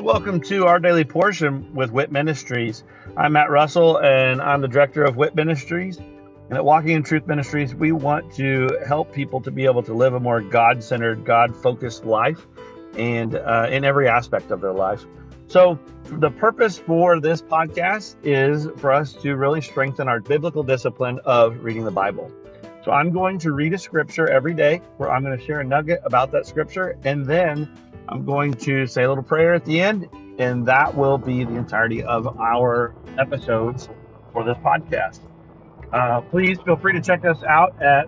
Welcome to our daily portion with WIT Ministries. I'm Matt Russell and I'm the director of WIT Ministries. And at Walking in Truth Ministries, we want to help people to be able to live a more God centered, God focused life and uh, in every aspect of their life. So, the purpose for this podcast is for us to really strengthen our biblical discipline of reading the Bible. So, I'm going to read a scripture every day where I'm going to share a nugget about that scripture, and then I'm going to say a little prayer at the end, and that will be the entirety of our episodes for this podcast. Uh, please feel free to check us out at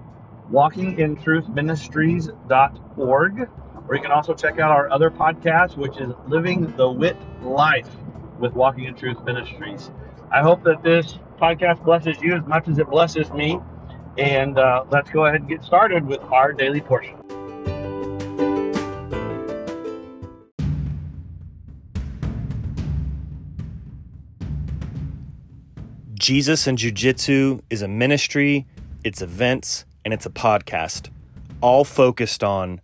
walkingintruthministries.org, or you can also check out our other podcast, which is Living the WIT Life with Walking in Truth Ministries. I hope that this podcast blesses you as much as it blesses me. And uh, let's go ahead and get started with our daily portion. Jesus and Jiu Jitsu is a ministry, it's events, and it's a podcast, all focused on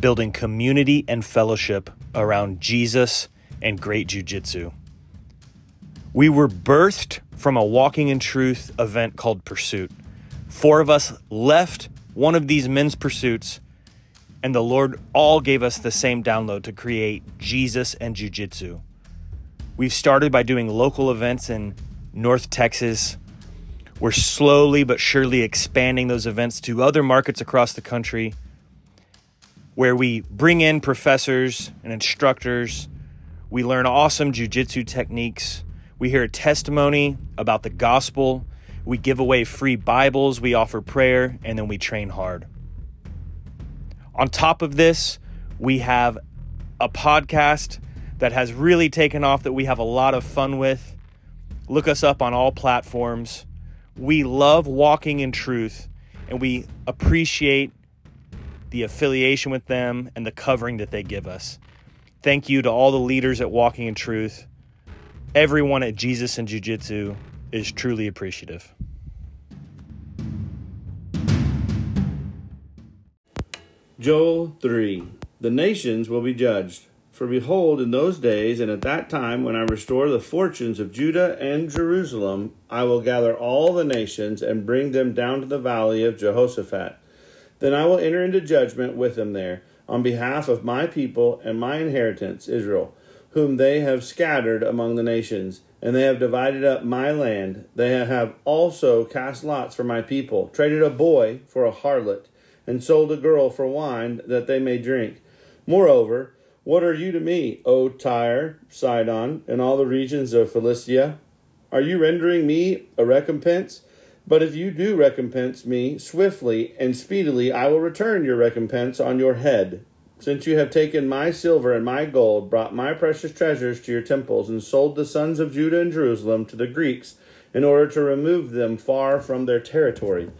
building community and fellowship around Jesus and great Jiu Jitsu. We were birthed from a Walking in Truth event called Pursuit. Four of us left one of these men's pursuits, and the Lord all gave us the same download to create Jesus and Jiu Jitsu. We've started by doing local events in North Texas. We're slowly but surely expanding those events to other markets across the country where we bring in professors and instructors. We learn awesome jujitsu techniques. We hear a testimony about the gospel. We give away free Bibles. We offer prayer, and then we train hard. On top of this, we have a podcast that has really taken off that we have a lot of fun with. Look us up on all platforms. We love walking in truth and we appreciate the affiliation with them and the covering that they give us. Thank you to all the leaders at Walking in Truth. Everyone at Jesus and Jiu Jitsu is truly appreciative. Joel 3 The nations will be judged. For behold, in those days and at that time, when I restore the fortunes of Judah and Jerusalem, I will gather all the nations and bring them down to the valley of Jehoshaphat. Then I will enter into judgment with them there, on behalf of my people and my inheritance, Israel, whom they have scattered among the nations, and they have divided up my land. They have also cast lots for my people, traded a boy for a harlot, and sold a girl for wine that they may drink. Moreover, what are you to me, O Tyre, Sidon, and all the regions of Philistia? Are you rendering me a recompense? But if you do recompense me swiftly and speedily, I will return your recompense on your head. Since you have taken my silver and my gold, brought my precious treasures to your temples, and sold the sons of Judah and Jerusalem to the Greeks, in order to remove them far from their territory.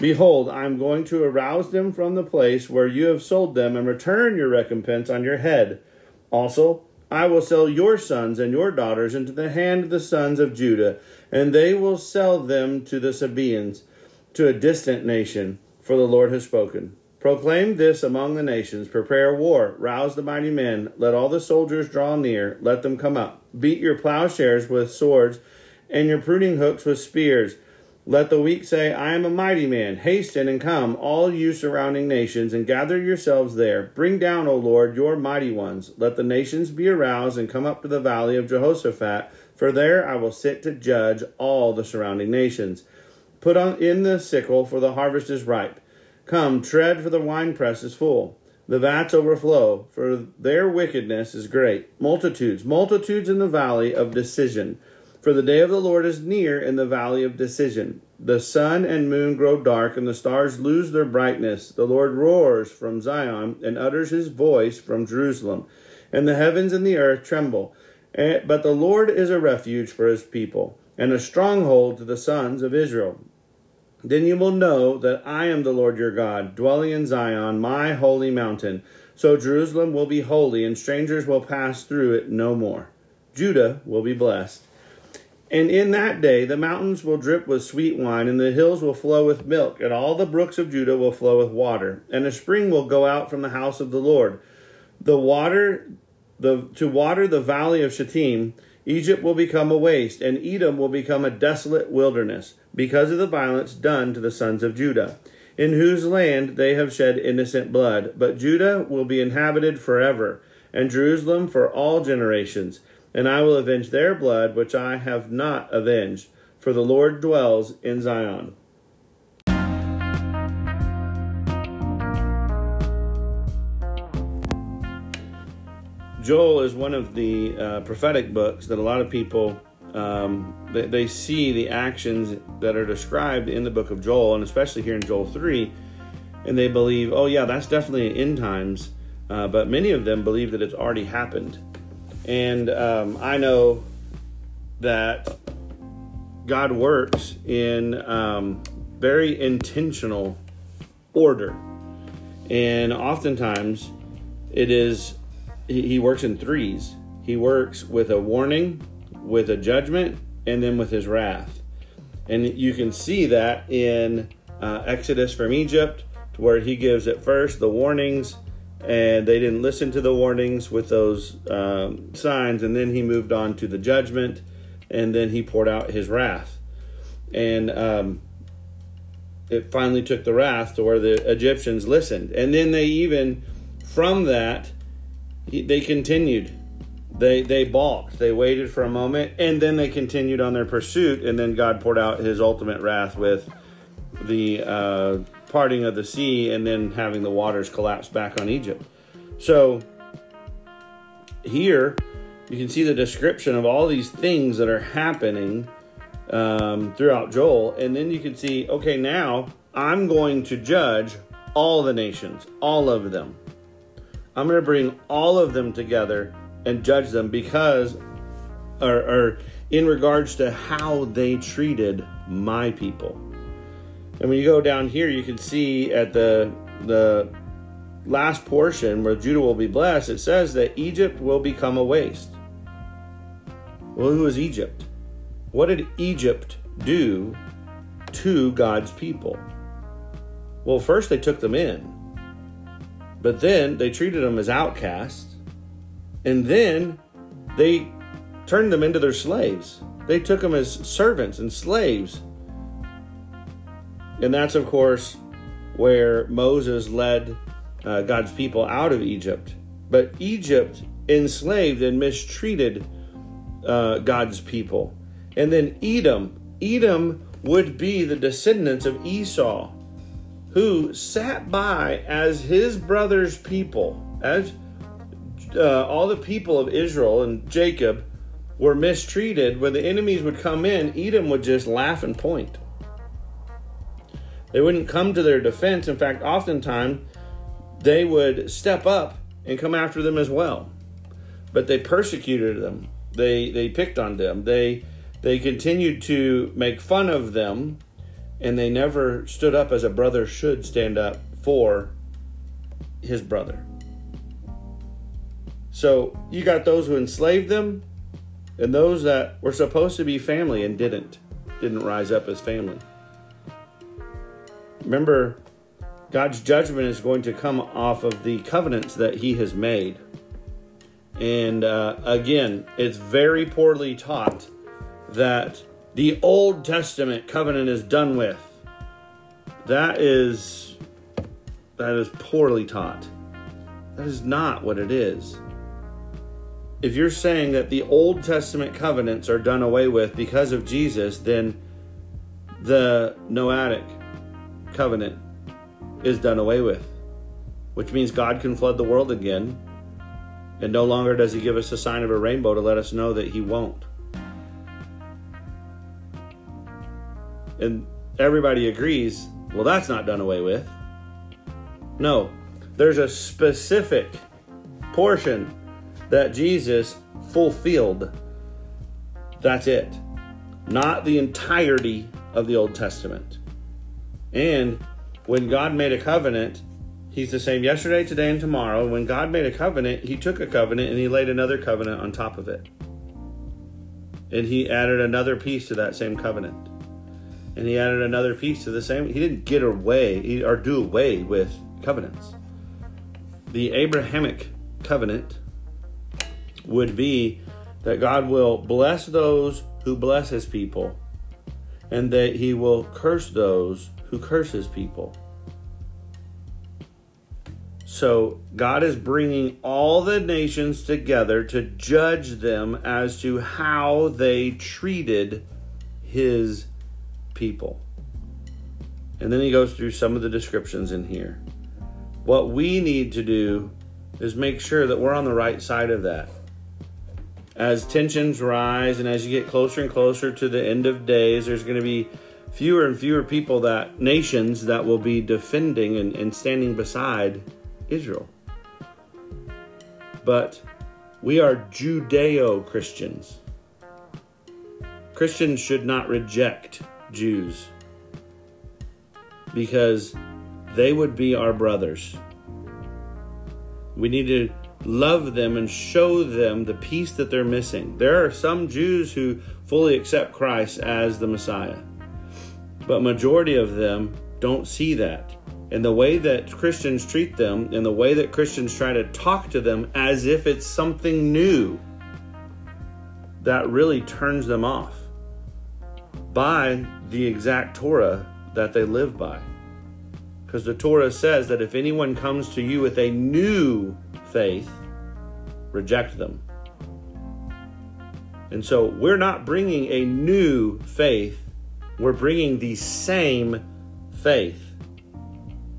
Behold, I am going to arouse them from the place where you have sold them, and return your recompense on your head. Also, I will sell your sons and your daughters into the hand of the sons of Judah, and they will sell them to the Sabaeans, to a distant nation, for the Lord has spoken. Proclaim this among the nations, prepare war, rouse the mighty men, let all the soldiers draw near, let them come up. Beat your plowshares with swords, and your pruning hooks with spears. Let the weak say, I am a mighty man. Hasten and come, all you surrounding nations, and gather yourselves there. Bring down, O Lord, your mighty ones. Let the nations be aroused and come up to the valley of Jehoshaphat, for there I will sit to judge all the surrounding nations. Put on in the sickle, for the harvest is ripe. Come, tread, for the winepress is full. The vats overflow, for their wickedness is great. Multitudes, multitudes in the valley of decision. For the day of the Lord is near in the valley of decision. The sun and moon grow dark, and the stars lose their brightness. The Lord roars from Zion and utters his voice from Jerusalem, and the heavens and the earth tremble. Eh, but the Lord is a refuge for his people, and a stronghold to the sons of Israel. Then you will know that I am the Lord your God, dwelling in Zion, my holy mountain. So Jerusalem will be holy, and strangers will pass through it no more. Judah will be blessed. And in that day the mountains will drip with sweet wine, and the hills will flow with milk, and all the brooks of Judah will flow with water. And a spring will go out from the house of the Lord, the water the to water the valley of Shittim, Egypt will become a waste, and Edom will become a desolate wilderness, because of the violence done to the sons of Judah, in whose land they have shed innocent blood. But Judah will be inhabited forever, and Jerusalem for all generations. And I will avenge their blood, which I have not avenged, for the Lord dwells in Zion. Joel is one of the uh, prophetic books that a lot of people um, they, they, see the actions that are described in the book of Joel, and especially here in Joel three, and they believe, oh yeah, that's definitely end times. Uh, but many of them believe that it's already happened, and um, I know that God works in um, very intentional order, and oftentimes it is he, he works in threes. He works with a warning, with a judgment, and then with his wrath. And you can see that in uh, Exodus from Egypt, where he gives at first the warnings, and they didn't listen to the warnings with those um, signs, and then he moved on to the judgment, and then he poured out his wrath. And um, it finally took the wrath to where the Egyptians listened. And then they even, from that, they continued. They they balked. They waited for a moment, and then they continued on their pursuit. And then God poured out His ultimate wrath with the uh, parting of the sea, and then having the waters collapse back on Egypt. So here you can see the description of all these things that are happening um, throughout Joel, and then you can see, okay, now I'm going to judge all the nations, all of them. I'm going to bring all of them together and judge them because, or, or in regards to how they treated my people. And when you go down here, you can see at the the last portion where Judah will be blessed, it says that Egypt will become a waste. Well, who is Egypt? What did Egypt do to God's people? Well, first they took them in. But then they treated them as outcasts. And then they turned them into their slaves. They took them as servants and slaves. And that's, of course, where Moses led uh, God's people out of Egypt. But Egypt enslaved and mistreated uh, God's people. And then Edom, Edom would be the descendants of Esau who sat by as his brother's people, as uh, all the people of Israel and Jacob were mistreated, when the enemies would come in, Edom would just laugh and point. They wouldn't come to their defense. In fact, oftentimes they would step up and come after them as well. But they persecuted them. They they picked on them. They they continued to make fun of them and they never stood up as a brother should stand up for his brother. So you got those who enslaved them, and those that were supposed to be family and didn't, didn't rise up as family. Remember, God's judgment is going to come off of the covenants that He has made. And uh, again, it's very poorly taught that the Old Testament covenant is done with. That is that is poorly taught. That is not what it is. If you're saying that the Old Testament covenants are done away with because of Jesus, then the Noahic covenant is done away with, which means God can flood the world again, and no longer does He give us a sign of a rainbow to let us know that He won't. And everybody agrees, well, that's not done away with. No, there's a specific portion that Jesus fulfilled. That's it. Not the entirety of the Old Testament. And when God made a covenant, He's the same yesterday, today, and tomorrow. When God made a covenant, He took a covenant and He laid another covenant on top of it. And He added another piece to that same covenant and he added another piece to the same. He didn't get away or do away with covenants. The Abrahamic covenant would be that God will bless those who bless his people and that he will curse those who curse his people. So God is bringing all the nations together to judge them as to how they treated his people. And then he goes through some of the descriptions in here. What we need to do is make sure that we're on the right side of that. As tensions rise and as you get closer and closer to the end of days, there's going to be fewer and fewer people that nations that will be defending and, and standing beside Israel. But we are Judeo Christians. Christians should not reject Jews because they would be our brothers. We need to love them and show them the peace that they're missing. There are some Jews who fully accept Christ as the Messiah, but majority of them don't see that. And the way that Christians treat them and the way that Christians try to talk to them as if it's something new, that really turns them off by the exact Torah that they live by. Because the Torah says that if anyone comes to you with a new faith, reject them. And so we're not bringing a new faith, we're bringing the same faith,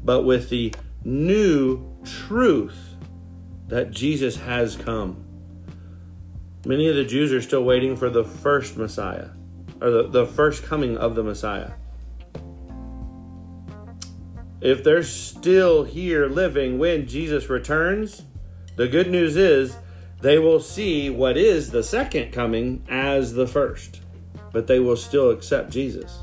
but with the new truth that Jesus has come. Many of the Jews are still waiting for the first Messiah, or the, the first coming of the Messiah if they're still here living when Jesus returns, the good news is they will see what is the second coming as the first, but they will still accept Jesus.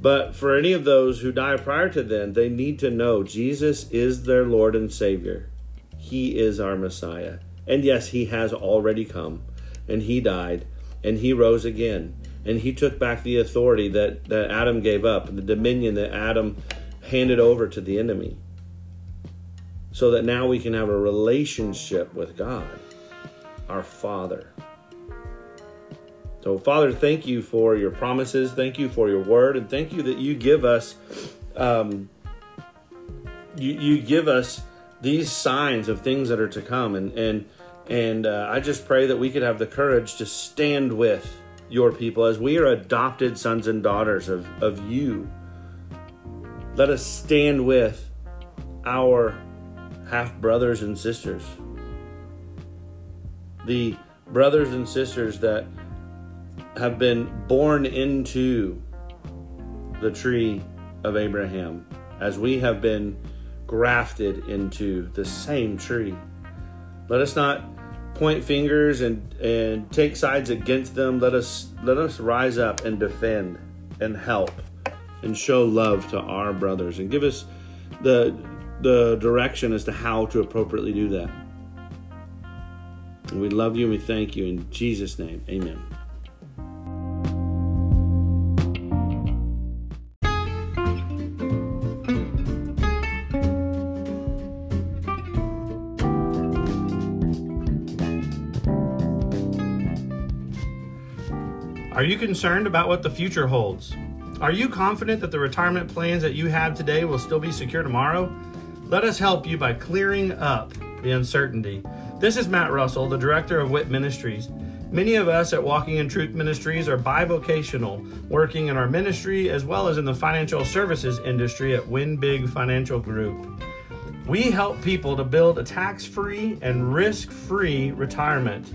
But for any of those who die prior to then, they need to know Jesus is their Lord and Savior. He is our Messiah. And yes, He has already come, and He died, and He rose again and he took back the authority that, that Adam gave up, the dominion that Adam handed over to the enemy. So that now we can have a relationship with God, our Father. So, Father, thank you for your promises. Thank you for your word. And thank you that you give us. Um, you, you give us these signs of things that are to come and and and uh, I just pray that we could have the courage to stand with your people as we are adopted sons and daughters of, of you. Let us stand with our half brothers and sisters. The brothers and sisters that have been born into the tree of Abraham as we have been grafted into the same tree. Let us not point fingers and and take sides against them let us let us rise up and defend and help and show love to our brothers and give us the the direction as to how to appropriately do that we love you and we thank you in jesus name amen Are you concerned about what the future holds? Are you confident that the retirement plans that you have today will still be secure tomorrow? Let us help you by clearing up the uncertainty. This is Matt Russell, the director of WIT Ministries. Many of us at Walking in Truth Ministries are bivocational, working in our ministry as well as in the financial services industry at Win Big Financial Group. We help people to build a tax free and risk free retirement.